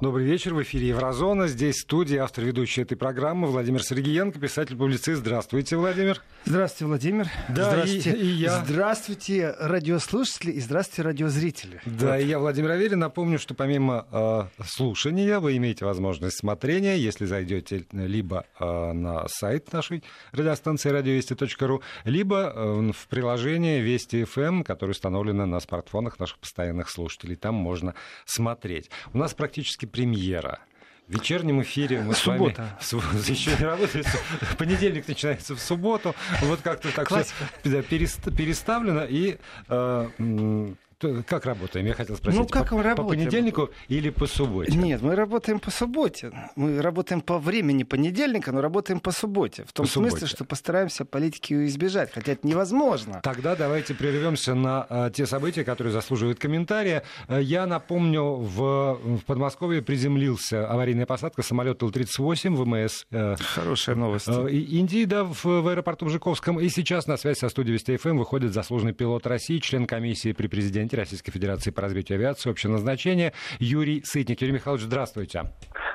Добрый вечер. В эфире Еврозона. Здесь студия, автор ведущей этой программы Владимир Сергеенко, писатель-публицист. Здравствуйте, Владимир. Здравствуйте, Владимир. Да, здравствуйте. И, и я. Здравствуйте, радиослушатели, и здравствуйте, радиозрители. Да, вот. и я, Владимир Аверин. Напомню, что помимо э, слушания вы имеете возможность смотрения, если зайдете либо э, на сайт нашей радиостанции радиовести.ру, либо э, в приложение Вести ФМ, эм, которое установлено на смартфонах наших постоянных слушателей. Там можно смотреть. У нас практически премьера. В вечернем эфире мы Суббота. с вами... Еще не работает. Понедельник начинается в субботу. Вот как-то так все переставлено. И э, как работаем? Я хотел спросить. Ну, как по, мы работаем? По понедельнику или по субботе? Нет, мы работаем по субботе. Мы работаем по времени понедельника, но работаем по субботе. В том по смысле, субботе. что постараемся политики избежать, хотя это невозможно. Тогда давайте прервемся на а, те события, которые заслуживают комментария. Э, я напомню, в, в Подмосковье приземлился аварийная посадка самолета Ил-38 ВМС. Э, Хорошая новость. Э, Индии, да, в, в аэропорту в Жуковском. И сейчас на связь со студией Вести ФМ выходит заслуженный пилот России, член комиссии при президенте Российской Федерации по развитию авиации общего назначения Юрий Сытник. Юрий Михайлович, здравствуйте.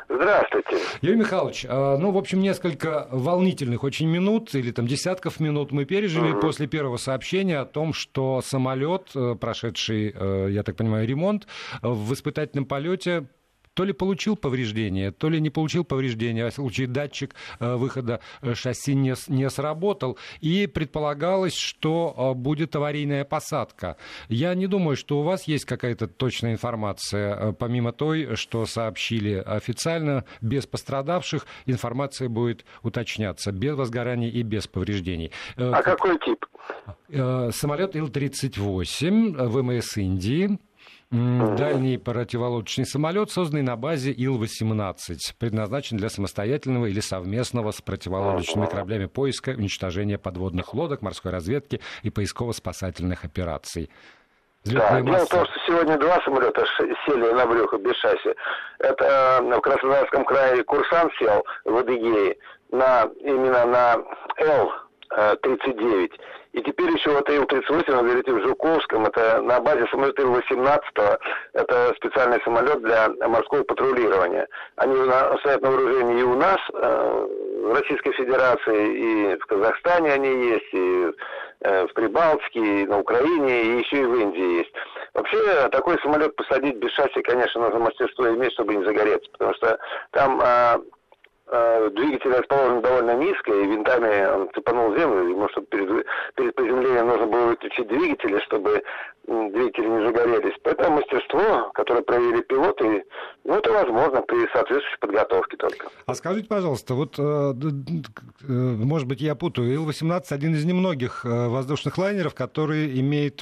Здравствуйте. Юрий Михайлович, ну, в общем, несколько волнительных очень минут или там десятков минут мы пережили угу. после первого сообщения о том, что самолет, э, прошедший, э, я так понимаю, ремонт, в испытательном полете то ли получил повреждение, то ли не получил повреждения, а в случае датчик э, выхода шасси не, не сработал, и предполагалось, что будет аварийная посадка. Я не думаю, что у вас есть какая-то точная информация, помимо той, что сообщили официально, без пострадавших, информация будет уточняться, без возгораний и без повреждений. А какой тип? Самолет Ил-38 ВМС Индии. Дальний противолодочный самолет, созданный на базе Ил-18, предназначен для самостоятельного или совместного с противолодочными кораблями поиска, уничтожения подводных лодок, морской разведки и поисково-спасательных операций. Да, дело в том, что сегодня два самолета сели на брюхо без шасси. Это в Краснодарском крае курсант сел в Адыгее на, именно на Л-39. И теперь еще вот Ил-38, он говорите, в Жуковском, это на базе самолета Ил-18, это специальный самолет для морского патрулирования. Они стоят на вооружении и у нас, в Российской Федерации, и в Казахстане они есть, и в Прибалтике, и на Украине, и еще и в Индии есть. Вообще, такой самолет посадить без шасси, конечно, нужно мастерство иметь, чтобы не загореться, потому что там двигатель расположен довольно низко, и винтами он цепанул землю, ему, чтобы перед, перед приземлением нужно было выключить двигатели, чтобы двигатели не загорелись. Поэтому мастерство, которое проявили пилоты, ну, это возможно при соответствующей подготовке только. А скажите, пожалуйста, вот, может быть, я путаю, Ил-18 один из немногих воздушных лайнеров, который имеет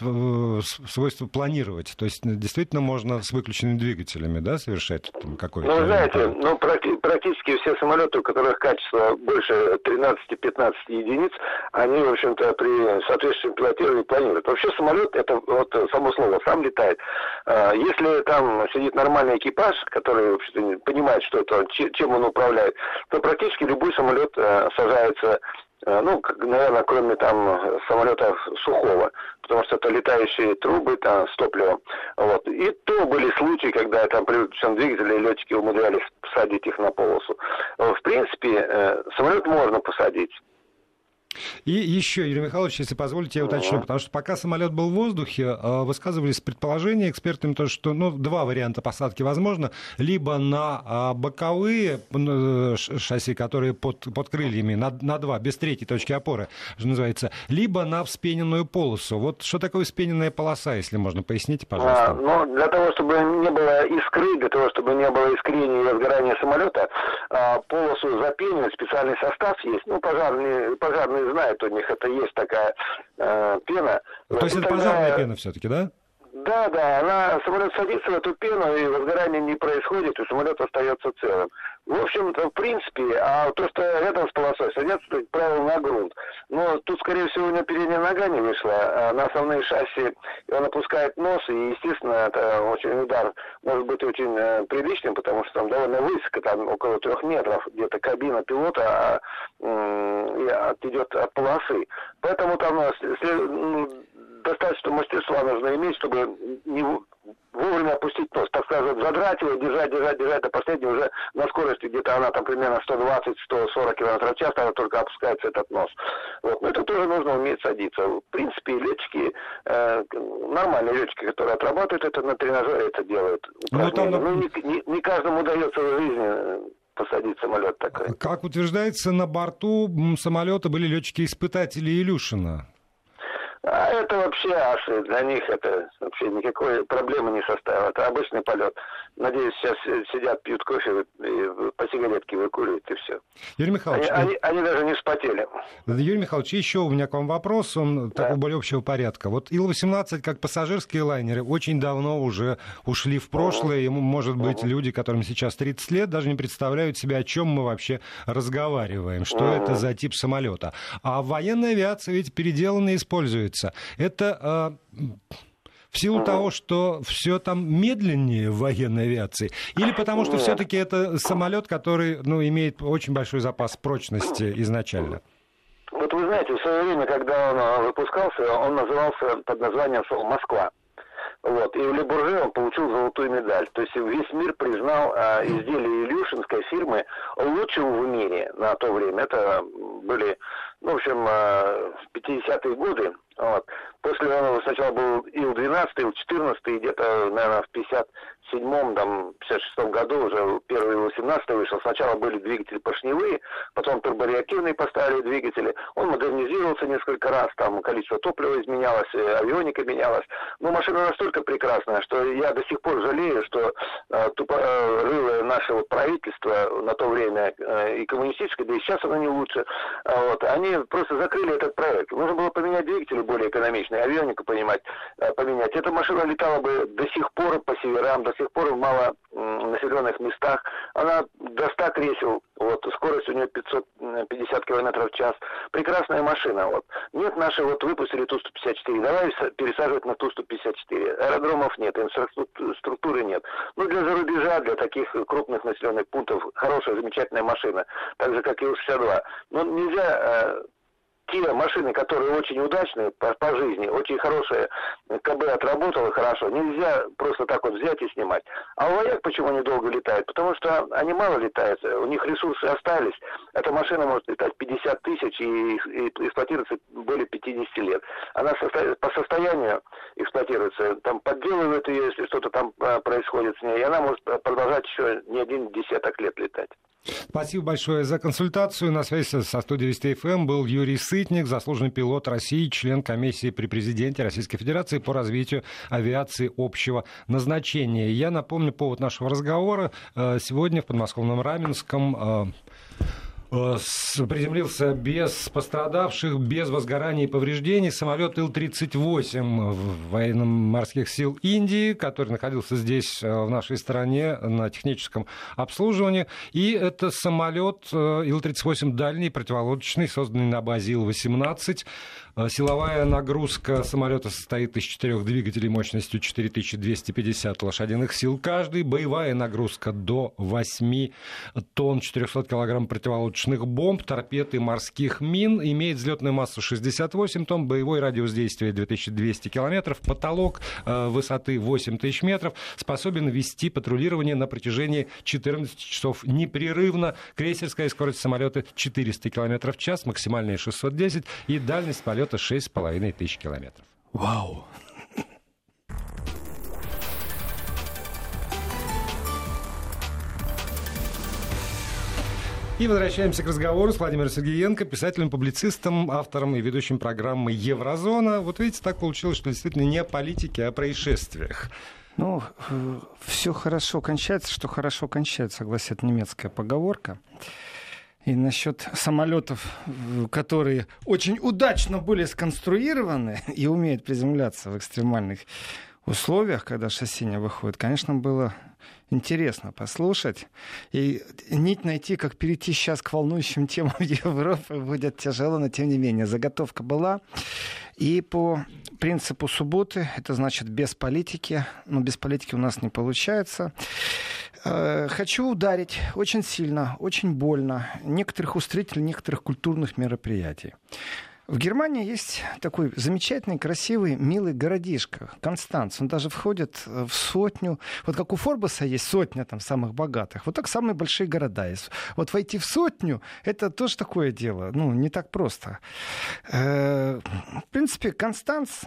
свойство планировать. То есть, действительно, можно с выключенными двигателями, да, совершать какой-то... Ну, знаете, ну, практически все самолеты, у которых качество больше 13-15 единиц, они, в общем-то, при соответствующем пилотировании планируют. Вообще самолет, это вот само слово, сам летает. Если там сидит нормальный экипаж, который вообще понимает, что это, чем он управляет, то практически любой самолет сажается ну, наверное, кроме там самолета сухого, потому что это летающие трубы там, с топливом. Вот. И то были случаи, когда там при выключенном двигателе летчики умудрялись посадить их на полосу. В принципе, самолет можно посадить. И еще, Юрий Михайлович, если позволите, я уточню, потому что пока самолет был в воздухе, высказывались предположения экспертами, то, что ну, два варианта посадки возможно. Либо на боковые шасси, которые под, под крыльями, на, на два, без третьей точки опоры, что называется, либо на вспененную полосу. Вот что такое вспененная полоса, если можно, поясните, пожалуйста. А, ну, для того, чтобы не было искры, для того, чтобы не было искрения и возгорания самолета, полосу запенивать, специальный состав есть, ну, пожарные, пожарные знают, у них это есть такая э, пена. То есть это пожарная пена все-таки, да? Да, да, она, самолет садится в эту пену, и возгорание не происходит, и самолет остается целым. В общем-то, в принципе, а то, что рядом с полосой садятся, как правило, на грунт. Но тут, скорее всего, у него передняя нога не вышла, а на основные шасси он опускает нос, и, естественно, это очень удар может быть очень э, приличным, потому что там довольно высоко, там около трех метров, где-то кабина пилота а, э, идет от полосы. Поэтому там след, ну, достаточно мастерства нужно иметь, чтобы не вовремя опустить нос, так сказать, задрать его, держать, держать, держать до последнего уже на скорости где-то она там примерно 120-140 км в час, она только опускается этот нос. Вот. Но это тоже нужно уметь садиться. В принципе, летчики, э, нормальные летчики, которые отрабатывают это на тренажере, это делают. Ну, там... ну не, не, не каждому удается в жизни э, посадить самолет такой. Как утверждается, на борту самолета были летчики-испытатели Илюшина. А это вообще асы, для них это вообще никакой проблемы не составило. Это обычный полет. Надеюсь, сейчас сидят, пьют кофе, и по сигаретке выкуривают, и все. Юрий Михайлович... Они, они, они даже не вспотели. Юрий Михайлович, еще у меня к вам вопрос, он да. такого более общего порядка. Вот Ил-18, как пассажирские лайнеры, очень давно уже ушли в прошлое. Ему, может быть, uh люди, которым сейчас 30 лет, даже не представляют себе, о чем мы вообще разговариваем, что uh это за тип самолета. А военная авиация ведь переделанно используется. Это... Э, в силу того, что все там медленнее в военной авиации, или потому что все-таки это самолет, который ну, имеет очень большой запас прочности изначально? Вот вы знаете, в свое время, когда он а, выпускался, он назывался под названием «Москва». Вот. И в Лебурже он получил золотую медаль. То есть весь мир признал а, изделия Илюшинской фирмы лучшим в мире на то время. Это были, ну, в общем, а, 50-е годы. Вот. После он сначала был Ил-12, Ил-14, где-то, наверное, в 57-м, там, 56-м году уже первый Ил-18 вышел. Сначала были двигатели поршневые, потом турбореактивные поставили двигатели. Он модернизировался несколько раз, там количество топлива изменялось, э, авионика менялась. Но машина настолько прекрасная, что я до сих пор жалею, что э, тупорылое наше вот правительство на то время э, и коммунистическое, да и сейчас оно не лучше, э, вот, они просто закрыли этот проект. Нужно было поменять двигатели более экономичные, авионику понимать, э, поменять. Эта машина летала бы до сих пор по северам, до сих пор в мало населенных местах. Она до 100 кресел, вот, скорость у нее 550 км в час. Прекрасная машина, вот. Нет, наши вот выпустили Ту-154, давай пересаживать на Ту-154. Аэродромов нет, инфраструктуры нет. Ну, для зарубежа, для таких крупных населенных пунктов хорошая, замечательная машина, так же, как и Ил-62. Но нельзя э, те машины, которые очень удачные по, по жизни, очень хорошие, КБ отработало хорошо, нельзя просто так вот взять и снимать. А у вояк почему они долго летают? Потому что они мало летают, у них ресурсы остались. Эта машина может летать 50 тысяч и, и эксплуатироваться более 50 лет. Она состо... по состоянию эксплуатируется, там подделывают ее, если что-то там а, происходит с ней, и она может продолжать еще не один десяток лет летать. Спасибо большое за консультацию. На связи со студией Вести ФМ был Юрий Сытник, заслуженный пилот России, член комиссии при президенте Российской Федерации по развитию авиации общего назначения. Я напомню повод нашего разговора. Э, сегодня в подмосковном Раменском э, приземлился без пострадавших, без возгораний и повреждений самолет Ил-38 военно-морских сил Индии, который находился здесь, э, в нашей стране, на техническом обслуживании. И это самолет э, Ил-38 дальний, противолодочный, созданный на базе Ил-18. А, силовая нагрузка самолета состоит из четырех двигателей мощностью 4250 лошадиных сил каждый. Боевая нагрузка до 8 тонн 400 килограмм противолодочных бомб, торпед и морских мин. Имеет взлетную массу 68 тонн, боевой радиус действия 2200 километров, потолок э, высоты 8000 метров. Способен вести патрулирование на протяжении 14 часов непрерывно. Крейсерская скорость самолета 400 километров в час, максимальная 610 и дальность полета полета 6,5 тысяч километров. Вау! И возвращаемся к разговору с Владимиром Сергеенко, писателем, публицистом, автором и ведущим программы «Еврозона». Вот видите, так получилось, что действительно не о политике, а о происшествиях. Ну, все хорошо кончается, что хорошо кончается, гласит немецкая поговорка. И насчет самолетов, которые очень удачно были сконструированы и умеют приземляться в экстремальных условиях, когда шасси не выходит, конечно, было интересно послушать. И нить найти, как перейти сейчас к волнующим темам Европы, будет тяжело, но тем не менее заготовка была. И по принципу субботы, это значит без политики, но без политики у нас не получается. Э, хочу ударить очень сильно, очень больно некоторых устроителей некоторых культурных мероприятий. В Германии есть такой замечательный, красивый, милый городишко, Констанц. Он даже входит э, в сотню. Вот как у Форбаса есть сотня там самых богатых. Вот так самые большие города есть. Вот войти в сотню, это тоже такое дело. Ну, не так просто. Э, в принципе, Констанц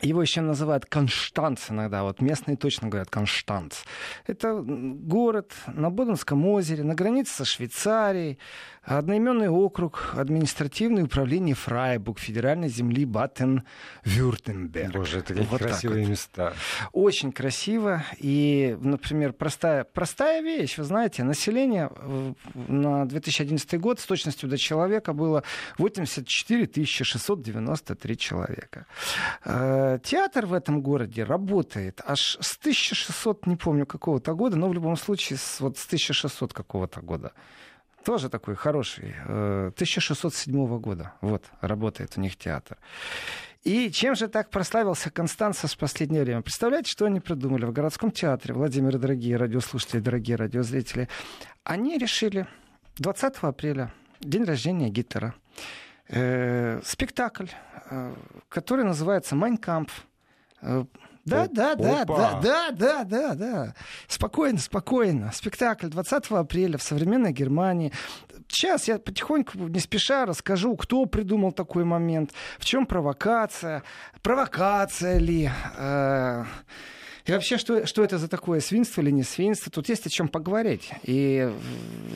его еще называют Конштанц иногда, вот местные точно говорят Конштанц. Это город на Боденском озере, на границе со Швейцарией, одноименный округ, административное управление Фрайбург, федеральной земли Батен-Вюртемберг. Боже, это какие вот красивые вот. места. Очень красиво. И, например, простая, простая вещь. Вы знаете, население на 2011 год с точностью до человека было 84 693 человека. Театр в этом городе работает аж с 1600, не помню какого-то года, но в любом случае с, вот с 1600 какого-то года. Тоже такой хороший. 1607 э, года. Вот, работает у них театр. И чем же так прославился Констанцев в последнее время? Представляете, что они придумали в городском театре? Владимир, дорогие радиослушатели, дорогие радиозрители. Они решили 20 апреля, день рождения Гитлера, э, спектакль, э, который называется Майнкамп. Э, да, да, да, да, да, да, да, да. Спокойно, спокойно. Спектакль 20 апреля в современной Германии. Сейчас я потихоньку, не спеша, расскажу, кто придумал такой момент, в чем провокация, провокация ли. Э- и вообще, что, что это за такое свинство или не свинство? Тут есть о чем поговорить. И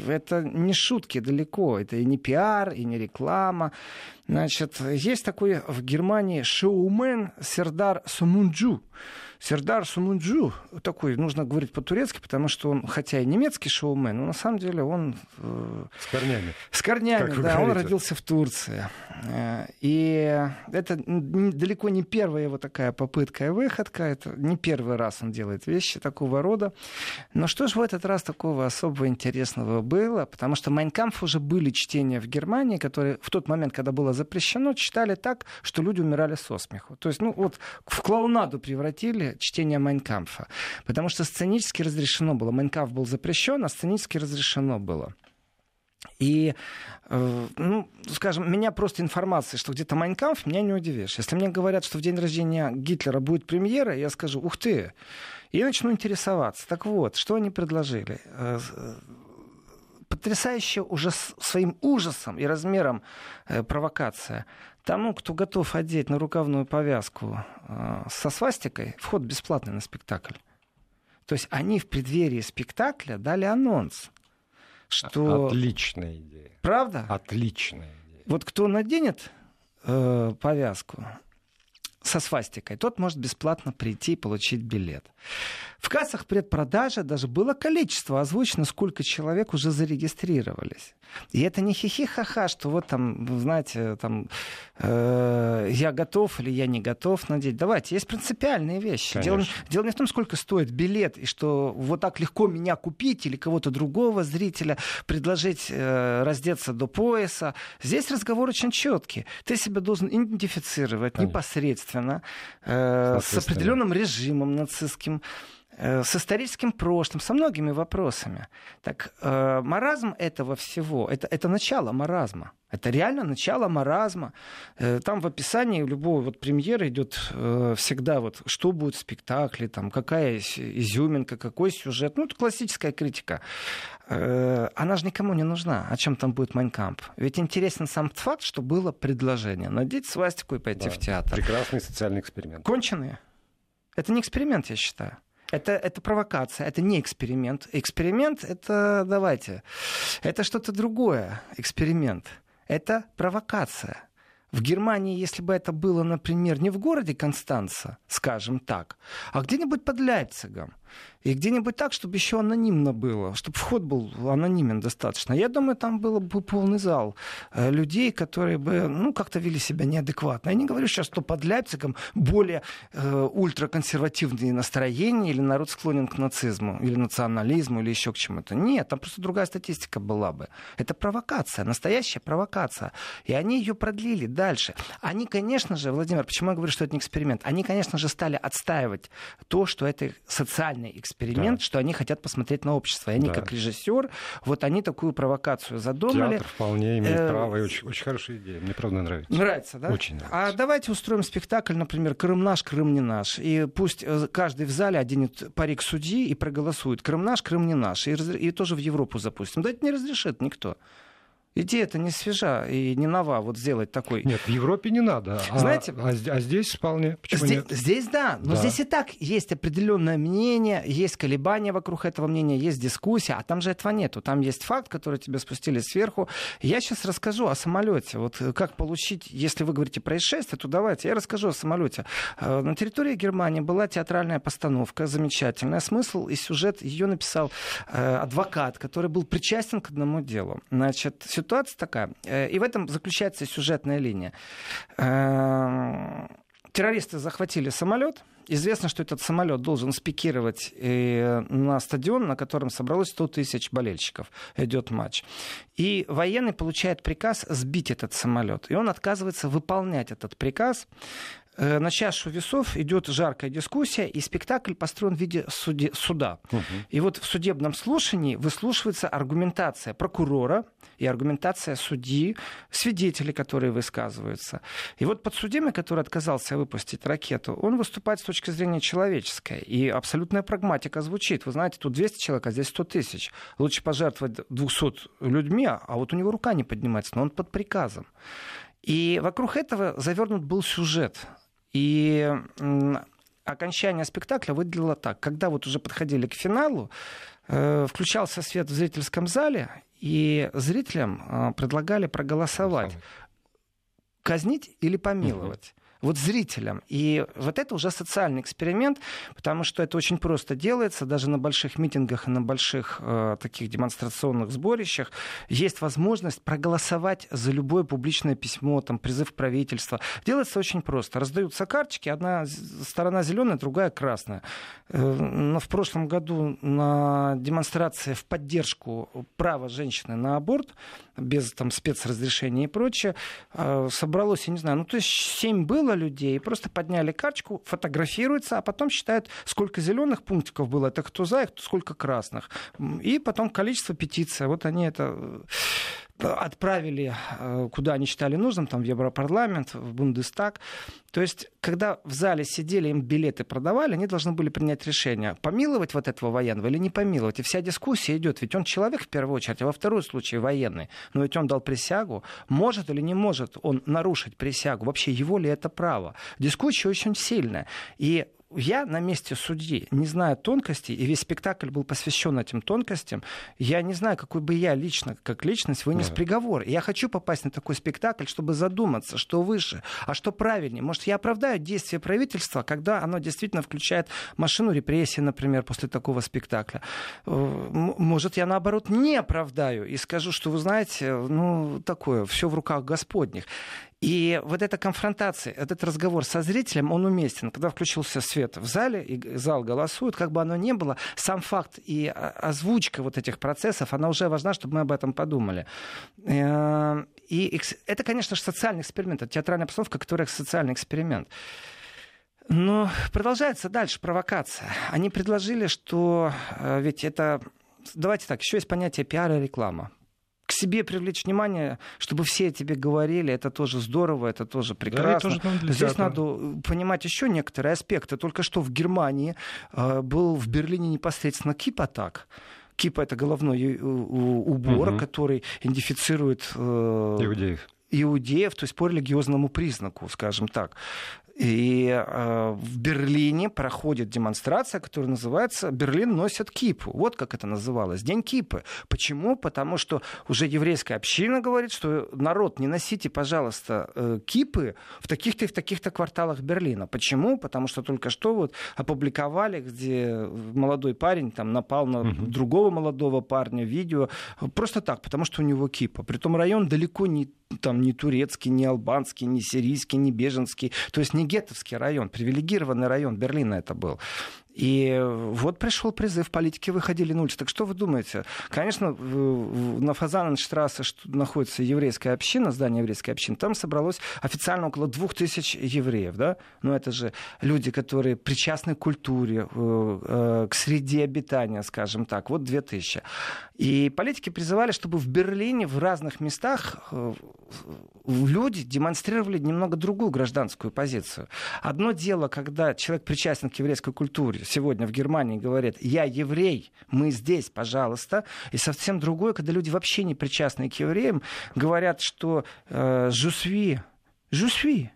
это не шутки далеко. Это и не пиар, и не реклама. Значит, есть такой в Германии шоумен Сердар Сумунджу. Сердар Сумунджу, такой, нужно говорить по-турецки, потому что он, хотя и немецкий шоумен, но на самом деле он... Э, с корнями. С корнями, как да. Он родился в Турции. Э, и это далеко не первая его такая попытка и выходка. Это не первый раз он делает вещи такого рода. Но что же в этот раз такого особо интересного было? Потому что Майнкамф уже были чтения в Германии, которые в тот момент, когда было запрещено, читали так, что люди умирали со смеху. То есть, ну вот в клоунаду превратили чтение Майн Кампфа. Потому что сценически разрешено было. Майн Кампф был запрещен, а сценически разрешено было. И, э, ну, скажем, меня просто информация, что где-то Майн Кампф, меня не удивишь. Если мне говорят, что в день рождения Гитлера будет премьера, я скажу, ух ты, и начну интересоваться. Так вот, что они предложили? Э, потрясающая уже своим ужасом и размером э, провокация. Тому, кто готов одеть на рукавную повязку э, со свастикой, вход бесплатный на спектакль. То есть они в преддверии спектакля дали анонс, что... Отличная идея. Правда? Отличная идея. Вот кто наденет э, повязку со свастикой, тот может бесплатно прийти и получить билет. В кассах предпродажи даже было количество озвучено, сколько человек уже зарегистрировались. И это не хихи-ха-ха, что вот там, знаете, там, э, я готов или я не готов надеть. Давайте, есть принципиальные вещи. Дело, дело не в том, сколько стоит билет, и что вот так легко меня купить или кого-то другого зрителя предложить э, раздеться до пояса. Здесь разговор очень четкий. Ты себя должен идентифицировать Конечно. непосредственно э, с определенным режимом нацистским. Э, с историческим прошлым, со многими вопросами. Так э, маразм этого всего, это, это начало маразма. Это реально начало маразма. Э, там в описании любого вот премьеры идет э, всегда вот, что будет в спектакле, там, какая изюминка, какой сюжет. Ну, это классическая критика. Э, она же никому не нужна. О чем там будет Майнкамп? Ведь интересен сам факт, что было предложение. Надеть свастику и пойти да, в театр. Прекрасный социальный эксперимент. Конченые. Это не эксперимент, я считаю. Это, это провокация, это не эксперимент. Эксперимент — это, давайте, это что-то другое. Эксперимент — это провокация. В Германии, если бы это было, например, не в городе Констанца, скажем так, а где-нибудь под Лейпцигом, и где-нибудь так, чтобы еще анонимно было, чтобы вход был анонимен достаточно. Я думаю, там был бы полный зал э, людей, которые бы, ну, как-то вели себя неадекватно. Я не говорю сейчас, что под Ляйпцигом более э, ультраконсервативные настроения или народ склонен к нацизму, или национализму, или еще к чему-то. Нет, там просто другая статистика была бы. Это провокация, настоящая провокация. И они ее продлили дальше. Они, конечно же, Владимир, почему я говорю, что это не эксперимент? Они, конечно же, стали отстаивать то, что это социальный социальный эксперимент, да. что они хотят посмотреть на общество. И они, да. как режиссер, вот они такую провокацию задумали. Театр вполне имеет э, право, и очень, очень хорошая идея. Мне правда нравится. Нравится, да? Очень нравится. А давайте устроим спектакль, например, «Крым наш, Крым не наш». И пусть э, каждый в зале оденет парик судьи и проголосует. Крым наш, Крым не наш. И, и тоже в Европу запустим. Да это не разрешит никто. Идея-то не свежа и не нова, вот сделать такой. Нет, в Европе не надо. А, Знаете, а, а здесь вполне. Почему здесь, нет? Здесь да, но да. здесь и так есть определенное мнение, есть колебания вокруг этого мнения, есть дискуссия, а там же этого нету. Там есть факт, который тебе спустили сверху. Я сейчас расскажу о самолете. Вот как получить, если вы говорите происшествие, то давайте я расскажу о самолете. Э, на территории Германии была театральная постановка, замечательная. Смысл и сюжет ее написал э, адвокат, который был причастен к одному делу. Значит, ситуация такая, э, и в этом заключается сюжетная линия. Э, террористы захватили самолет. Известно, что этот самолет должен спикировать э, на стадион, на котором собралось 100 тысяч болельщиков. Идет матч. И военный получает приказ сбить этот самолет. И он отказывается выполнять этот приказ. Э, на чашу весов идет жаркая дискуссия, и спектакль построен в виде суде, суда. Угу. И вот в судебном слушании выслушивается аргументация прокурора и аргументация судьи, свидетелей, которые высказываются. И вот подсудимый, который отказался выпустить ракету, он выступает с точки зрения человеческой. И абсолютная прагматика звучит. Вы знаете, тут 200 человек, а здесь 100 тысяч. Лучше пожертвовать 200 людьми, а вот у него рука не поднимается, но он под приказом. И вокруг этого завернут был сюжет. И окончание спектакля выглядело так. Когда вот уже подходили к финалу, э, включался свет в зрительском зале, и зрителям э, предлагали проголосовать. Казнить или помиловать вот зрителям. И вот это уже социальный эксперимент, потому что это очень просто делается, даже на больших митингах и на больших э, таких демонстрационных сборищах есть возможность проголосовать за любое публичное письмо, там, призыв правительства. Делается очень просто. Раздаются карточки, одна сторона зеленая, другая красная. Э, но в прошлом году на демонстрации в поддержку права женщины на аборт, без там, спецразрешения и прочее, э, собралось, я не знаю, ну то есть семь было людей, просто подняли карточку, фотографируются, а потом считают, сколько зеленых пунктиков было, это кто за, кто сколько красных. И потом количество петиций. Вот они это отправили, э, куда они считали нужным, там в Европарламент, в Бундестаг. То есть, когда в зале сидели, им билеты продавали, они должны были принять решение, помиловать вот этого военного или не помиловать. И вся дискуссия идет, ведь он человек в первую очередь, а во вторую случае военный. Но ведь он дал присягу, может или не может он нарушить присягу, вообще его ли это право. Дискуссия очень сильная. И я на месте судьи, не знаю тонкостей, и весь спектакль был посвящен этим тонкостям, я не знаю, какой бы я лично, как личность, вынес да. приговор. И я хочу попасть на такой спектакль, чтобы задуматься, что выше, а что правильнее. Может, я оправдаю действия правительства, когда оно действительно включает машину репрессий, например, после такого спектакля. Э, может, я, наоборот, не оправдаю и скажу, что, вы знаете, ну, такое, все в руках Господних. И вот эта конфронтация, этот разговор со зрителем, он уместен. Когда включился свет в зале, и зал голосует, как бы оно ни было, сам факт и озвучка вот этих процессов, она уже важна, чтобы мы об этом подумали. Э, и это, конечно же, социальный эксперимент, это театральная постановка, которая социальный эксперимент. Но продолжается дальше провокация. Они предложили, что э, ведь это... Давайте так, еще есть понятие пиара и реклама к себе привлечь внимание, чтобы все тебе говорили, это тоже здорово, это тоже прекрасно. Да, тоже Здесь надо э, понимать еще некоторые аспекты. Только что в Германии э, был в Берлине непосредственно кип-атак. Кипа это головной э, убор, угу. который идентифицирует э, иудеев иудеев, то есть по религиозному признаку, скажем так. И э, в Берлине проходит демонстрация, которая называется «Берлин носит кипу». Вот как это называлось. День кипы. Почему? Потому что уже еврейская община говорит, что народ, не носите, пожалуйста, э, кипы в таких-то и в таких-то кварталах Берлина. Почему? Потому что только что вот опубликовали, где молодой парень там напал на угу. другого молодого парня, видео. Просто так, потому что у него кипа. Притом район далеко не там не турецкий, не албанский, не сирийский, не беженский. То есть не гетовский район, привилегированный район Берлина это был. И вот пришел призыв, политики выходили на улицу. Так что вы думаете? Конечно, на Фазаненштрассе находится еврейская община, здание еврейской общины, там собралось официально около двух тысяч евреев. Да? Но это же люди, которые причастны к культуре, э, э, к среде обитания, скажем так. Вот две тысячи. И политики призывали, чтобы в Берлине, в разных местах э, люди демонстрировали немного другую гражданскую позицию. Одно дело, когда человек причастен к еврейской культуре, сегодня в Германии говорит, я еврей, мы здесь, пожалуйста. И совсем другое, когда люди вообще не причастны к евреям, говорят, что э, «жусви», «жусви»,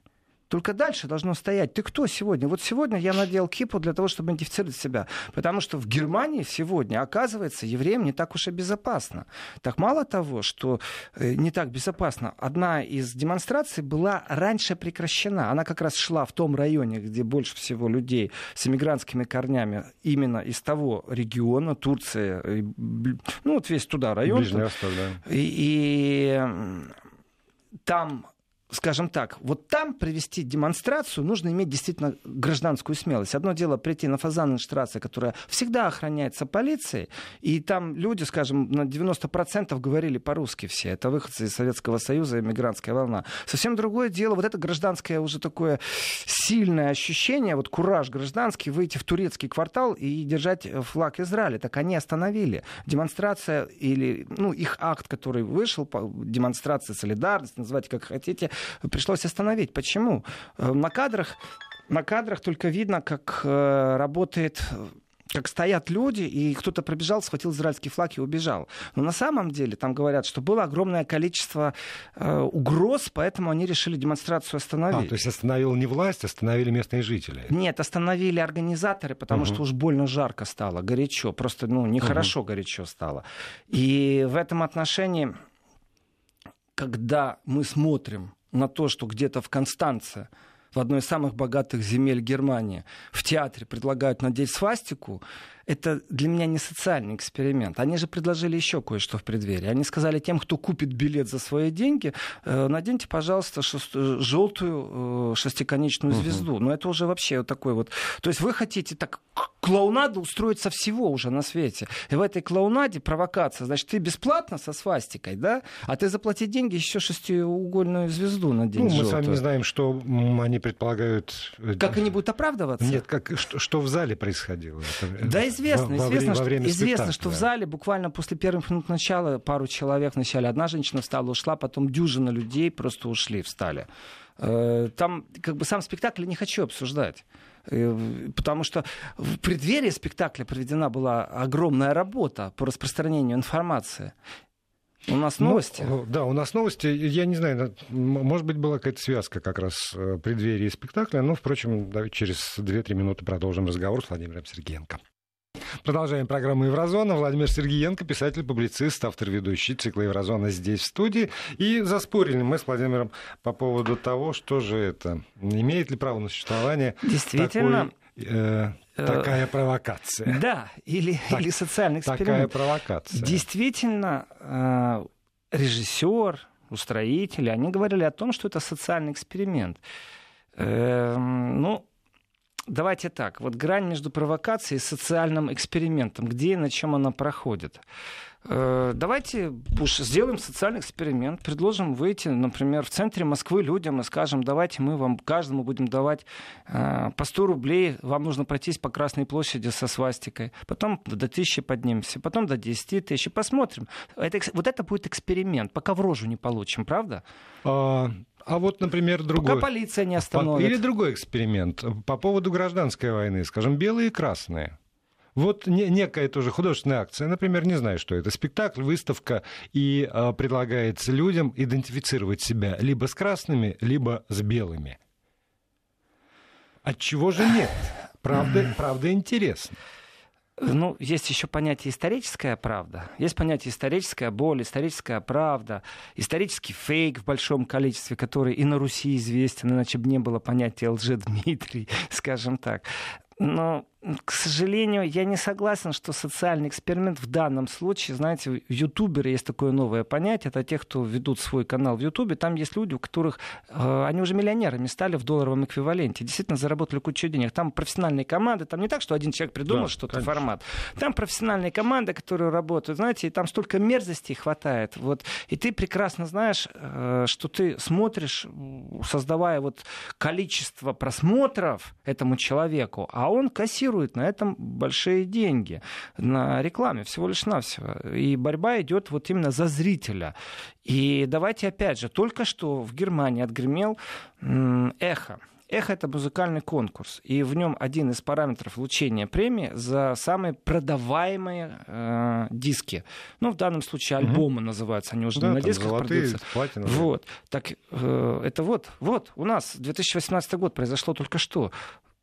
только дальше должно стоять. Ты кто сегодня? Вот сегодня я надел кипу для того, чтобы идентифицировать себя. Потому что в Германии сегодня, оказывается, евреям не так уж и безопасно. Так мало того, что э, не так безопасно, одна из демонстраций была раньше прекращена. Она как раз шла в том районе, где больше всего людей с иммигрантскими корнями именно из того региона, Турция, ну вот весь туда район. Ближний Восток, да. И, и там скажем так, вот там провести демонстрацию нужно иметь действительно гражданскую смелость. Одно дело прийти на Фазаненштрассе, которая всегда охраняется полицией, и там люди, скажем, на 90% говорили по-русски все. Это выходцы из Советского Союза, иммигрантская волна. Совсем другое дело, вот это гражданское уже такое сильное ощущение, вот кураж гражданский, выйти в турецкий квартал и держать флаг Израиля. Так они остановили. Демонстрация или, ну, их акт, который вышел, демонстрация солидарности, называйте как хотите, пришлось остановить. Почему? Э, на кадрах, на кадрах только видно, как э, работает как стоят люди, и кто-то пробежал, схватил израильский флаг и убежал. Но на самом деле там говорят, что было огромное количество э, угроз, поэтому они решили демонстрацию остановить. А, то есть остановила не власть, остановили местные жители? Нет, остановили организаторы, потому угу. что уж больно жарко стало, горячо, просто ну, нехорошо угу. горячо стало. И в этом отношении, когда мы смотрим на то, что где-то в Констанце, в одной из самых богатых земель Германии, в театре предлагают надеть свастику, это для меня не социальный эксперимент. Они же предложили еще кое-что в преддверии. Они сказали тем, кто купит билет за свои деньги, э, наденьте, пожалуйста, шест... желтую э, шестиконечную угу. звезду. Но это уже вообще вот такой вот... То есть вы хотите так клоунаду устроить со всего уже на свете. И в этой клоунаде провокация. Значит, ты бесплатно со свастикой, да? А ты заплати деньги, еще шестиугольную звезду надень Ну, мы желтую. с вами не знаем, что они предполагают... Э, как они будут оправдываться? Нет, как, что, что в зале происходило. Да, известно, во, известно, во время, что, известно что в зале буквально после первых минут начала пару человек вначале одна женщина встала, ушла, потом дюжина людей просто ушли, встали. Э, там как бы сам спектакль не хочу обсуждать. Э, потому что в преддверии спектакля проведена была огромная работа по распространению информации. У нас ну, новости. Ну, да, у нас новости. Я не знаю, может быть, была какая-то связка как раз преддверии спектакля. Но, впрочем, через 2-3 минуты продолжим разговор с Владимиром Сергеенко. Продолжаем программу «Еврозона». Владимир Сергеенко, писатель, публицист, автор ведущий цикла «Еврозона» здесь, в студии. И заспорили мы с Владимиром по поводу того, что же это, имеет ли право на существование Действительно. Такой, э, такая провокация. Да, или, так, или социальный эксперимент. Такая провокация. Действительно, э, режиссер, устроители, они говорили о том, что это социальный эксперимент. Э, ну, давайте так, вот грань между провокацией и социальным экспериментом, где и на чем она проходит. Э, давайте уж сделаем социальный эксперимент, предложим выйти, например, в центре Москвы людям и скажем, давайте мы вам каждому будем давать э, по 100 рублей, вам нужно пройтись по Красной площади со свастикой, потом до тысячи поднимемся, потом до 10 тысяч, посмотрим. Это, вот это будет эксперимент, пока в рожу не получим, правда? А, а вот, например, другой... Пока полиция не остановит. Или другой эксперимент по поводу гражданской войны, скажем, белые и красные. Вот не, некая тоже художественная акция, например, не знаю, что это, спектакль, выставка, и э, предлагается людям идентифицировать себя либо с красными, либо с белыми. От чего же нет? Правда, правда интересно. Ну, есть еще понятие историческая правда, есть понятие историческая боль, историческая правда, исторический фейк в большом количестве, который и на Руси известен, иначе бы не было понятия лже-Дмитрий, скажем так. Но к сожалению, я не согласен, что социальный эксперимент в данном случае, знаете, ютуберы есть такое новое понятие, это те, кто ведут свой канал в ютубе, там есть люди, у которых, э, они уже миллионерами стали в долларовом эквиваленте, действительно заработали кучу денег. Там профессиональные команды, там не так, что один человек придумал да, что-то, формат. Там профессиональные команды, которые работают, знаете, и там столько мерзостей хватает. Вот, и ты прекрасно знаешь, э, что ты смотришь, создавая вот количество просмотров этому человеку, а он кассирует инвестирует на этом большие деньги, на рекламе всего лишь навсего. И борьба идет вот именно за зрителя. И давайте опять же, только что в Германии отгремел эхо. Эхо это музыкальный конкурс, и в нем один из параметров получения премии за самые продаваемые э, диски. Ну, в данном случае альбомы угу. называются, они уже да, на дисках золотые, продаются. Платина, вот, так э, это вот, вот у нас 2018 год произошло только что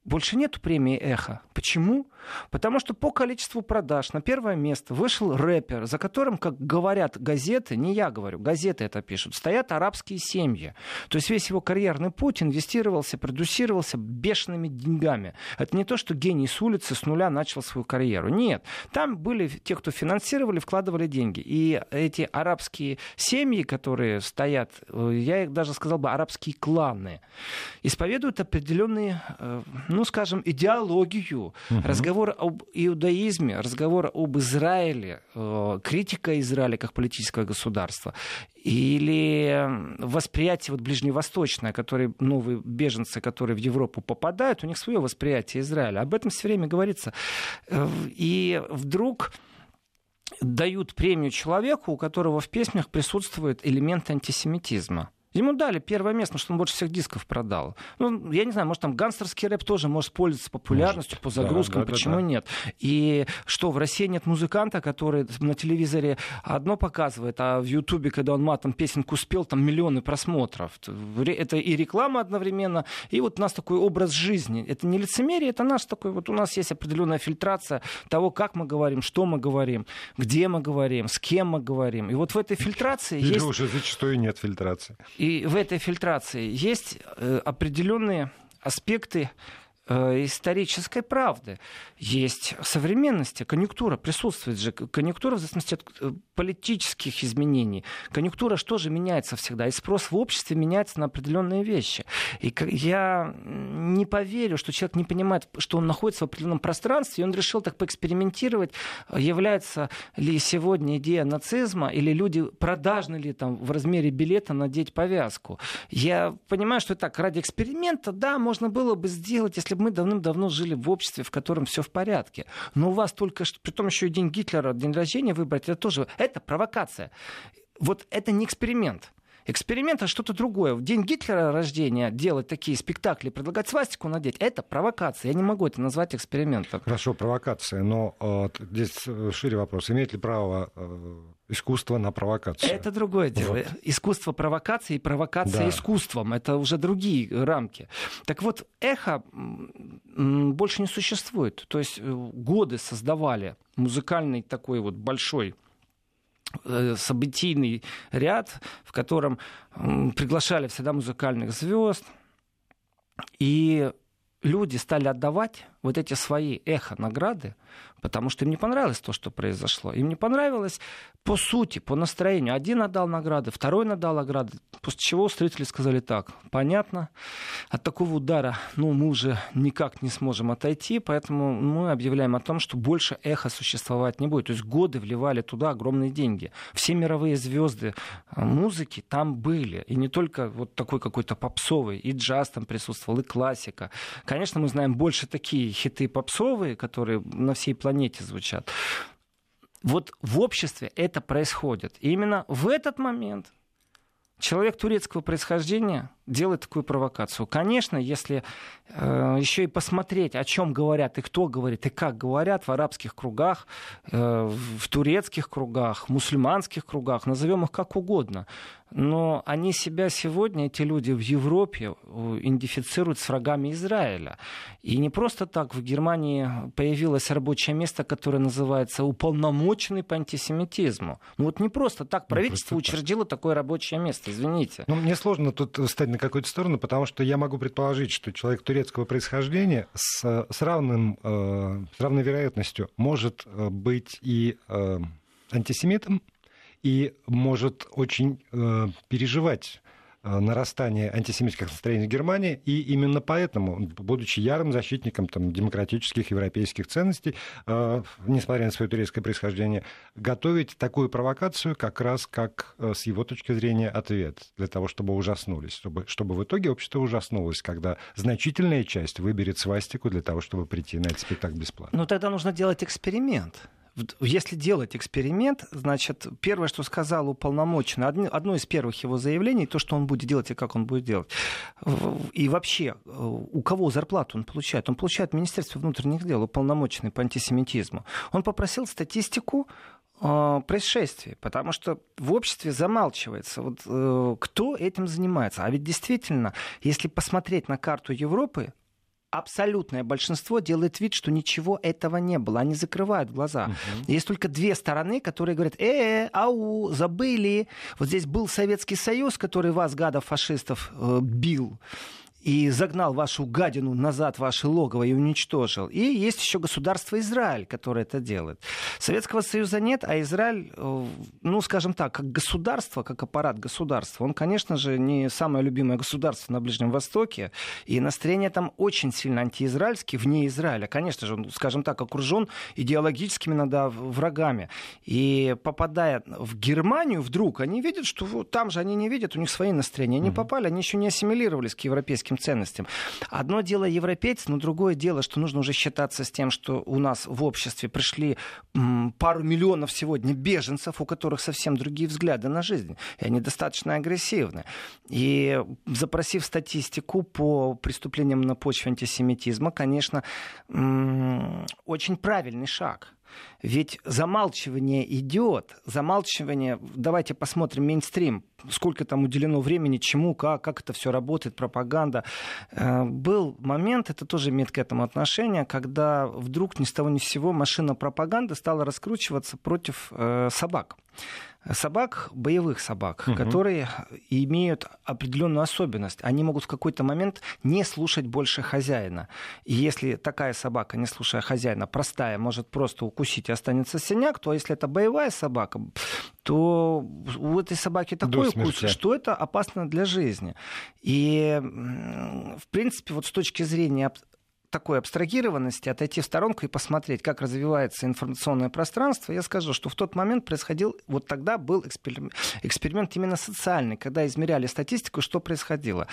больше нету премии «Эхо». Почему? Потому что по количеству продаж на первое место вышел рэпер, за которым, как говорят газеты, не я говорю, газеты это пишут, стоят арабские семьи. То есть весь его карьерный путь инвестировался, продюсировался бешеными деньгами. Это не то, что гений с улицы с нуля начал свою карьеру. Нет. Там были те, кто финансировали, вкладывали деньги. И эти арабские семьи, которые стоят, э, я их даже сказал бы, арабские кланы, исповедуют определенные, э, ну, скажем, идеологию, угу. Разговор об иудаизме, разговор об Израиле, э, критика Израиля как политического государства, или восприятие вот ближневосточное, которые новые беженцы, которые в Европу попадают, у них свое восприятие Израиля. Об этом все время говорится. Э, и вдруг дают премию человеку, у которого в песнях присутствует элемент антисемитизма. Ему дали первое место, потому что он больше всех дисков продал. Ну, я не знаю, может, там гангстерский рэп тоже может пользоваться популярностью может. по загрузкам, да, да, почему да, да. нет? И что, в России нет музыканта, который на телевизоре одно показывает, а в Ютубе, когда он матом песенку спел, там миллионы просмотров. Это и реклама одновременно, и вот у нас такой образ жизни. Это не лицемерие, это наш такой, вот у нас есть определенная фильтрация того, как мы говорим, что мы говорим, где мы говорим, с кем мы говорим. И вот в этой фильтрации Или есть... уже зачастую нет фильтрации. И в этой фильтрации есть э, определенные аспекты исторической правды. Есть современности, конъюнктура присутствует же. Конъюнктура в зависимости от э, политических изменений. Конъюнктура что же меняется всегда? И спрос в обществе меняется на определенные вещи. И я не поверю, что человек не понимает, что он находится в определенном пространстве, и он решил так поэкспериментировать, является ли сегодня идея нацизма, или люди продажны ли там в размере билета надеть повязку. Я понимаю, что так, ради эксперимента, да, можно было бы сделать, если бы мы давным-давно жили в обществе, в котором все в порядке. Но у вас только что, при том еще и день Гитлера, день рождения выбрать, это тоже, это провокация. Вот это не эксперимент. Эксперимент это что-то другое. В день Гитлера рождения делать такие спектакли, предлагать свастику надеть, это провокация. Я не могу это назвать экспериментом. Хорошо, провокация. Но э, здесь э, шире вопрос. Имеет ли право э, искусство на провокацию? Это другое дело. Вот. Искусство провокации и провокация да. искусством. Это уже другие рамки. Так вот, эхо больше не существует. То есть э, годы создавали музыкальный такой вот большой событийный ряд, в котором приглашали всегда музыкальных звезд. И люди стали отдавать вот эти свои эхо-награды, потому что им не понравилось то, что произошло. Им не понравилось по сути, по настроению. Один отдал награды, второй отдал награды, после чего строители сказали так, понятно, от такого удара ну, мы уже никак не сможем отойти, поэтому мы объявляем о том, что больше эхо существовать не будет. То есть годы вливали туда огромные деньги. Все мировые звезды э, музыки там были. И не только вот такой какой-то попсовый, и джаз там присутствовал, и классика. Конечно, мы знаем больше такие хиты попсовые, которые на всей планете звучат. Вот в обществе это происходит. И именно в этот момент человек турецкого происхождения делает такую провокацию. Конечно, если э, еще и посмотреть, о чем говорят и кто говорит, и как говорят в арабских кругах, э, в турецких кругах, мусульманских кругах, назовем их как угодно, но они себя сегодня, эти люди в Европе, идентифицируют с врагами Израиля. И не просто так в Германии появилось рабочее место, которое называется «уполномоченный по антисемитизму». Ну вот не просто так правительство просто учредило так. такое рабочее место, извините. Ну, мне сложно тут стать на какую-то сторону, потому что я могу предположить, что человек турецкого происхождения с, с, равным, э, с равной вероятностью может э, быть и э, антисемитом, и может очень э, переживать нарастание антисемитских настроений в Германии, и именно поэтому, будучи ярым защитником там, демократических европейских ценностей, э, несмотря на свое турецкое происхождение, готовить такую провокацию как раз как э, с его точки зрения ответ, для того, чтобы ужаснулись, чтобы, чтобы в итоге общество ужаснулось, когда значительная часть выберет свастику для того, чтобы прийти на этот спектакль бесплатно. Ну тогда нужно делать эксперимент если делать эксперимент, значит, первое, что сказал уполномоченный, одно из первых его заявлений, то, что он будет делать и как он будет делать. И вообще, э, у кого зарплату он получает? Он получает Министерство внутренних дел, уполномоченный по антисемитизму. Он попросил статистику э, происшествий, потому что в обществе замалчивается, вот, э, кто этим занимается. А ведь действительно, если посмотреть на карту Европы, абсолютное большинство делает вид, что ничего этого не было. Они закрывают глаза. Угу. Есть только две стороны, которые говорят, э, -э ау, забыли. Вот здесь был Советский Союз, который вас, гадов, фашистов, э, бил и загнал вашу гадину назад ваше логово и уничтожил. И есть еще государство Израиль, которое это делает. Советского Союза нет, а Израиль, э, ну, скажем так, как государство, как аппарат государства, он, конечно же, не самое любимое государство на Ближнем Востоке, и настроение там очень сильно антиизраильские, вне Израиля. Конечно же, он, скажем так, окружен идеологическими иногда врагами. И попадая в Германию вдруг, они видят, что там же они не видят, у них свои настроения. Они попали, они еще не ассимилировались к европейским европейским ценностям. Одно дело европейцы, но другое дело, что нужно уже считаться с тем, что у нас в обществе пришли пару миллионов сегодня беженцев, у которых совсем другие взгляды на жизнь. И они достаточно агрессивны. И запросив статистику по преступлениям на почве антисемитизма, конечно, очень правильный шаг. Ведь замалчивание идет. Замалчивание, давайте посмотрим мейнстрим, сколько там уделено времени, чему, как, как это все работает, пропаганда. Э, был момент, это тоже имеет к этому отношение, когда вдруг ни с того ни с сего машина пропаганды стала раскручиваться против э, собак собак, боевых собак, угу. которые имеют определенную особенность. Они могут в какой-то момент не слушать больше хозяина. И если такая собака, не слушая хозяина, простая, может просто укусить останется синяк, то если это боевая собака, то у этой собаки такой укус, что это опасно для жизни. И, в принципе, вот с точки зрения такой абстрагированности, отойти в сторонку и посмотреть, как развивается информационное пространство, я скажу, что в тот момент происходил, вот тогда был эксперимент, именно социальный, когда измеряли статистику, что происходило.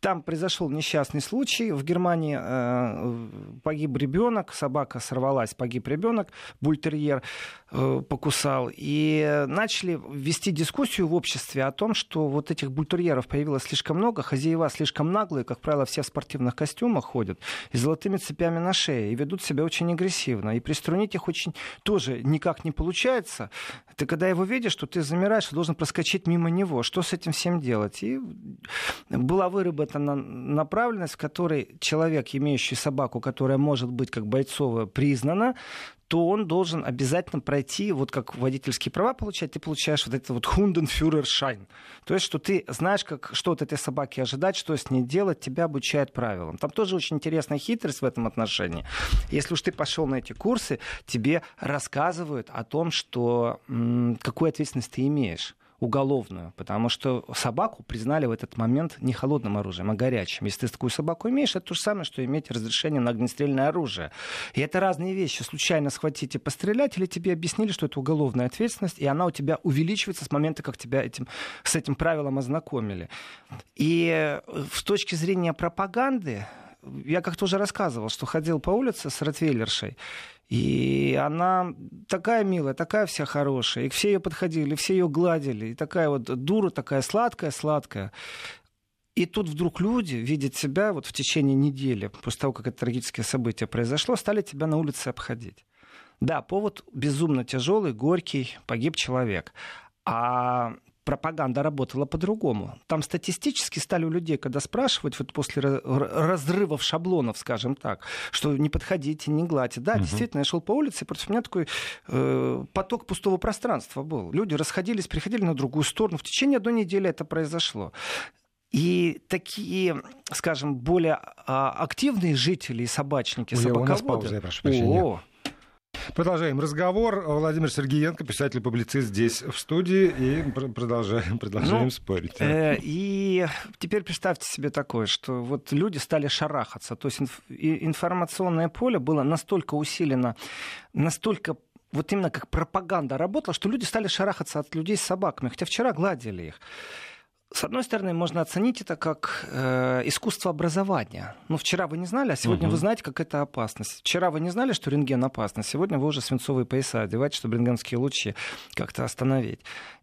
Там произошел несчастный случай, в Германии э, погиб ребенок, собака сорвалась, погиб ребенок, бультерьер э, покусал, и начали вести дискуссию в обществе о том, что вот этих бультерьеров появилось слишком много, хозяева слишком наглые, как правило, все в спортивных костюмах ходят, и золотые золотыми цепями на шее и ведут себя очень агрессивно. И приструнить их очень тоже никак не получается. Ты когда его видишь, что ты замираешь, должен проскочить мимо него. Что с этим всем делать? И была выработана направленность, в которой человек, имеющий собаку, которая может быть как бойцовая, признана, то он должен обязательно пройти, вот как водительские права получать, ты получаешь вот это вот Hundenführerschein. То есть, что ты знаешь, как, что от этой собаки ожидать, что с ней делать, тебя обучают правилам. Там тоже очень интересная хитрость в этом отношении. Если уж ты пошел на эти курсы, тебе рассказывают о том, что какую ответственность ты имеешь уголовную, потому что собаку признали в этот момент не холодным оружием, а горячим. Если ты такую собаку имеешь, это то же самое, что иметь разрешение на огнестрельное оружие. И это разные вещи. Случайно схватить и пострелять, или тебе объяснили, что это уголовная ответственность, и она у тебя увеличивается с момента, как тебя этим, с этим правилом ознакомили. И с точки зрения пропаганды, я как-то уже рассказывал, что ходил по улице с ротвейлершей, и она такая милая, такая вся хорошая. И все ее подходили, все ее гладили. И такая вот дура, такая сладкая, сладкая. И тут вдруг люди видят себя вот в течение недели, после того, как это трагическое событие произошло, стали тебя на улице обходить. Да, повод безумно тяжелый, горький, погиб человек. А пропаганда работала по-другому. Там статистически стали у людей, когда спрашивать, вот после разрывов шаблонов, скажем так, что не подходите, не гладьте. Да, угу. действительно, я шел по улице, и против меня такой э, поток пустого пространства был. Люди расходились, приходили на другую сторону. В течение одной недели это произошло. И такие, скажем, более а, активные жители и собачники, Ой, собаководы... У нас пауза, я прошу прощения. О, Продолжаем разговор. Владимир Сергеенко, писатель-публицист здесь в студии, и продолжаем, продолжаем ну, спорить. Э, и теперь представьте себе такое, что вот люди стали шарахаться. То есть инф- информационное поле было настолько усилено, настолько вот именно как пропаганда работала, что люди стали шарахаться от людей с собаками, хотя вчера гладили их. С одной стороны, можно оценить это как э, искусство образования. Ну, вчера вы не знали, а сегодня угу. вы знаете, как это опасность. Вчера вы не знали, что рентген опасно, сегодня вы уже свинцовые пояса одеваете, чтобы рентгенские лучи как-то остановить.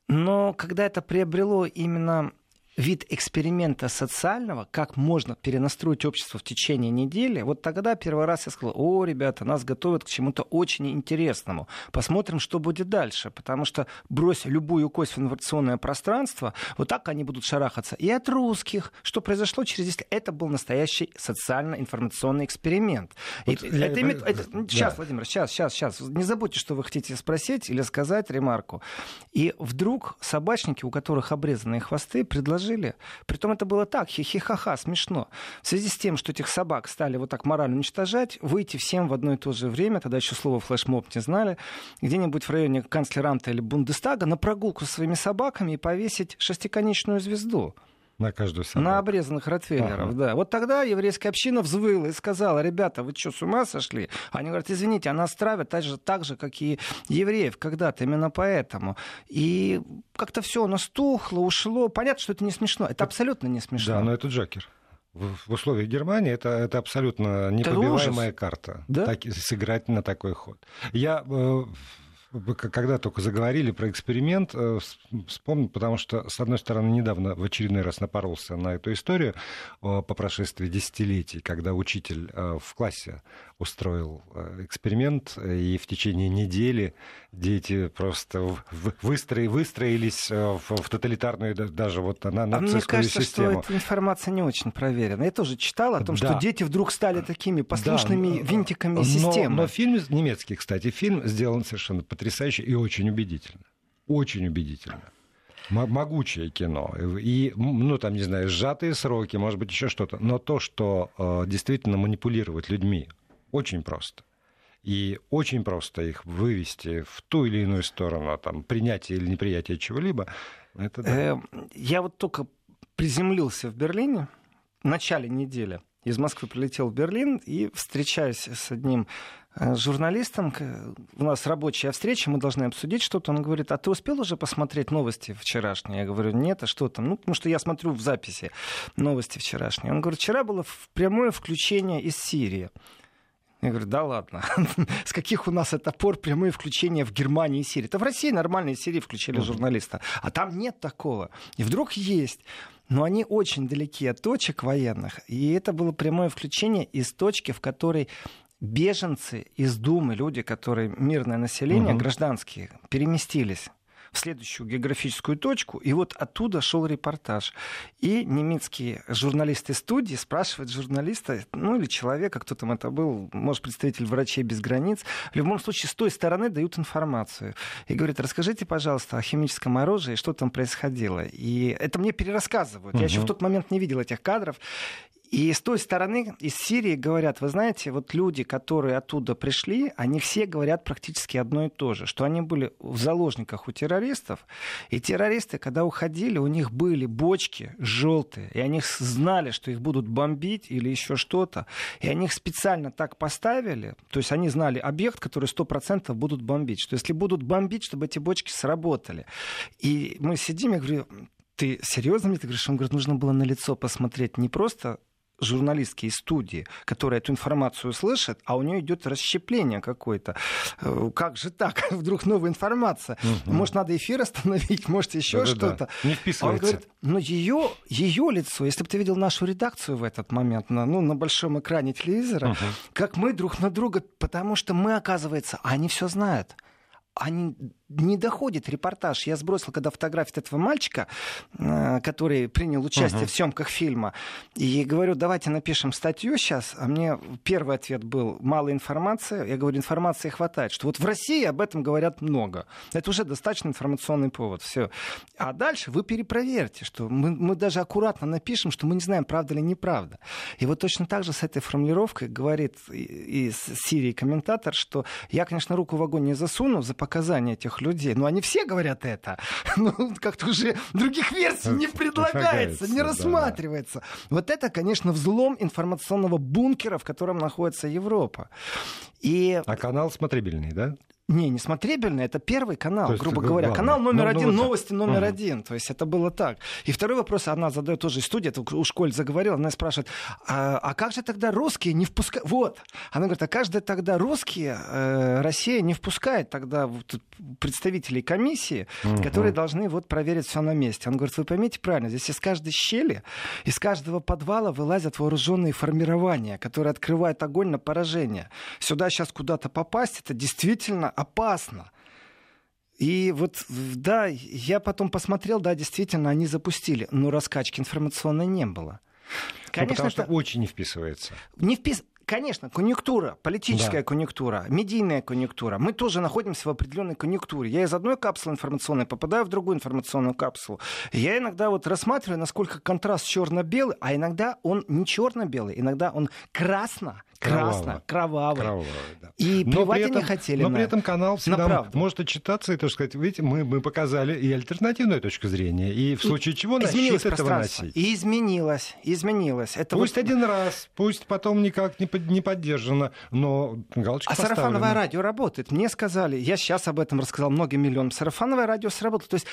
Но когда это приобрело именно вид эксперимента социального, как можно перенастроить общество в течение недели, вот тогда первый раз я сказал, о, ребята, нас готовят к чему-то очень интересному. Посмотрим, что будет дальше. Потому что брось любую кость в информационное пространство, вот так они будут шарахаться. И от русских, что произошло через 10 это был настоящий социально-информационный эксперимент. Вот и, я, это, имеет, это, да. Сейчас, Владимир, сейчас, сейчас, сейчас. Не забудьте, что вы хотите спросить или сказать ремарку. И вдруг собачники, у которых обрезанные хвосты, предложили предложили. Притом это было так, хихихаха, смешно. В связи с тем, что этих собак стали вот так морально уничтожать, выйти всем в одно и то же время, тогда еще слово флешмоб не знали, где-нибудь в районе канцлерамта или Бундестага на прогулку со своими собаками и повесить шестиконечную звезду. На каждую собаку. На обрезанных ротвейлеров, ага. да. Вот тогда еврейская община взвыла и сказала, ребята, вы что, с ума сошли? Они говорят, извините, она травят так же, так же, как и евреев когда-то, именно поэтому. И как-то все, оно стухло, ушло. Понятно, что это не смешно. Это абсолютно не смешно. Да, но это Джокер. В, условиях Германии это, это абсолютно непробиваемая это карта. Да? Так, сыграть на такой ход. Я э, когда только заговорили про эксперимент, э, вспомнил, потому что, с одной стороны, недавно в очередной раз напоролся на эту историю по прошествии десятилетий, когда учитель э, в классе устроил э, эксперимент, и в течение недели дети просто выстроили, выстроились в тоталитарную даже вот на нацистскую а мне кажется, систему. что эта информация не очень проверена. Я тоже читал о том, да. что дети вдруг стали такими послушными да, винтиками но, системы. Но фильм немецкий, кстати, фильм сделан совершенно потрясающе потрясающе и очень убедительно. Очень убедительно. Могучее кино. И, ну, там, не знаю, сжатые сроки, может быть, еще что-то. Но то, что э, действительно манипулировать людьми, очень просто. И очень просто их вывести в ту или иную сторону, там, принятие или неприятие чего-либо, это да. Э, я вот только приземлился в Берлине в начале недели. Из Москвы прилетел в Берлин и встречаюсь с одним Э, журналистом, у нас рабочая встреча, мы должны обсудить что-то. Он говорит, а ты успел уже посмотреть новости вчерашние? Я говорю, нет, а что там? Ну, потому что я смотрю в записи новости вчерашние. Он говорит, вчера было прямое включение из Сирии. Я говорю, да ладно. С каких у нас это пор прямые включения в Германии и Сирии? Это в России нормальные Сирии включили журналиста. А там нет такого. И вдруг есть. Но они очень далеки от точек военных. И это было прямое включение из точки, в которой беженцы из Думы, люди, которые мирное население, угу. гражданские, переместились в следующую географическую точку, и вот оттуда шел репортаж. И немецкие журналисты студии спрашивают журналиста, ну или человека, кто там это был, может, представитель врачей без границ, в любом случае с той стороны дают информацию. И говорят, расскажите, пожалуйста, о химическом оружии, что там происходило. И это мне перерассказывают. Угу. Я еще в тот момент не видел этих кадров. И с той стороны, из Сирии говорят, вы знаете, вот люди, которые оттуда пришли, они все говорят практически одно и то же, что они были в заложниках у террористов, и террористы, когда уходили, у них были бочки желтые, и они знали, что их будут бомбить или еще что-то, и они их специально так поставили, то есть они знали объект, который 100% будут бомбить, что если будут бомбить, чтобы эти бочки сработали. И мы сидим, я говорю, ты серьезно мне? Ты говоришь, он говорит, нужно было на лицо посмотреть не просто журналистки из студии, которая эту информацию слышит, а у нее идет расщепление какое-то. Э, как же так? Вдруг новая информация. Угу. Может, надо эфир остановить, может, еще да, что-то. Да. Не вписывается. Он говорит, но ее, ее лицо, если бы ты видел нашу редакцию в этот момент, на, ну, на большом экране телевизора, угу. как мы друг на друга, потому что мы, оказывается, они все знают они не доходит репортаж. Я сбросил, когда фотографию этого мальчика, э, который принял участие uh-huh. в съемках фильма, и говорю, давайте напишем статью сейчас. А мне первый ответ был, мало информации. Я говорю, информации хватает, что вот в России об этом говорят много. Это уже достаточно информационный повод. Все. А дальше вы перепроверьте, что мы, мы даже аккуратно напишем, что мы не знаем, правда или неправда. И вот точно так же с этой формулировкой говорит из Сирии комментатор, что я, конечно, руку в огонь не засуну за показания этих людей, но они все говорят это. Ну, как-то уже других версий не предлагается, не рассматривается. Вот это, конечно, взлом информационного бункера, в котором находится Европа. И... А канал смотрибельный, да? Не, не смотрибельный, это первый канал, есть, грубо говоря. Главное. Канал номер ну, один, ну, новости номер угу. один. То есть это было так. И второй вопрос она задает тоже из студии, это у школе заговорила, она спрашивает, а, а как же тогда русские не впускают? Вот. Она говорит, а как же тогда русские э, Россия не впускает тогда вот, представителей комиссии, угу. которые должны вот проверить все на месте. Он говорит, вы поймите правильно, здесь из каждой щели, из каждого подвала вылазят вооруженные формирования, которые открывают огонь на поражение. Сюда сейчас куда-то попасть, это действительно опасно. И вот, да, я потом посмотрел, да, действительно, они запустили, но раскачки информационной не было. Конечно, ну, потому что это... очень не вписывается. Не впис... Конечно, конъюнктура, политическая да. конъюнктура, медийная конъюнктура. Мы тоже находимся в определенной конъюнктуре. Я из одной капсулы информационной попадаю в другую информационную капсулу. Я иногда вот рассматриваю, насколько контраст черно-белый, а иногда он не черно-белый, иногда он красно красно, кровавый. кровавый да. И но плевать этом, не хотели. Но на, при этом канал всегда может отчитаться и, так сказать, видите, мы, мы показали и альтернативную точку зрения, и в случае чего на щит этого носить. И изменилось, изменилось. Это пусть вот... один раз, пусть потом никак не, под, не поддержано, но галочка А поставлена. сарафановое радио работает. Мне сказали, я сейчас об этом рассказал многим миллионам, сарафановое радио сработало. То есть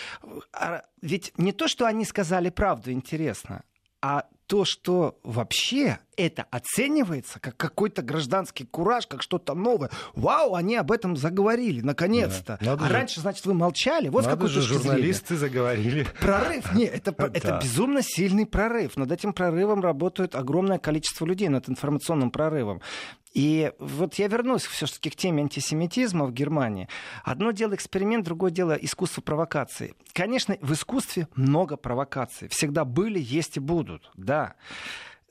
а, ведь не то, что они сказали правду, интересно, а то, что вообще это оценивается как какой-то гражданский кураж, как что-то новое. Вау, они об этом заговорили, наконец-то. Да. а же, раньше, значит, вы молчали. Вот надо же, журналисты зрения. заговорили. Прорыв. Нет, это, это безумно сильный прорыв. Над этим прорывом работает огромное количество людей, над информационным прорывом. И вот я вернусь все-таки к теме антисемитизма в Германии. Одно дело эксперимент, другое дело искусство провокации. Конечно, в искусстве много провокаций. Всегда были, есть и будут, да.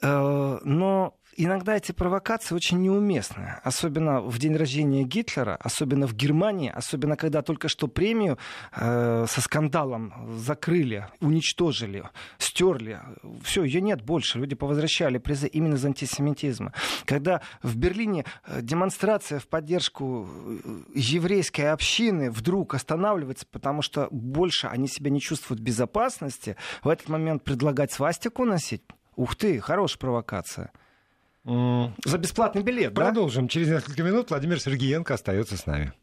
Э, но иногда эти провокации очень неуместны. Особенно в день рождения Гитлера, особенно в Германии, особенно когда только что премию э, со скандалом закрыли, уничтожили, стерли. Все, ее нет больше. Люди повозвращали призы именно за антисемитизм. Когда в Берлине э, демонстрация в поддержку э, еврейской общины вдруг останавливается, потому что больше они себя не чувствуют в безопасности, в этот момент предлагать свастику носить, Ух ты, хорошая провокация. За бесплатный билет, Продолжим. Да? Через несколько минут Владимир Сергеенко остается с нами.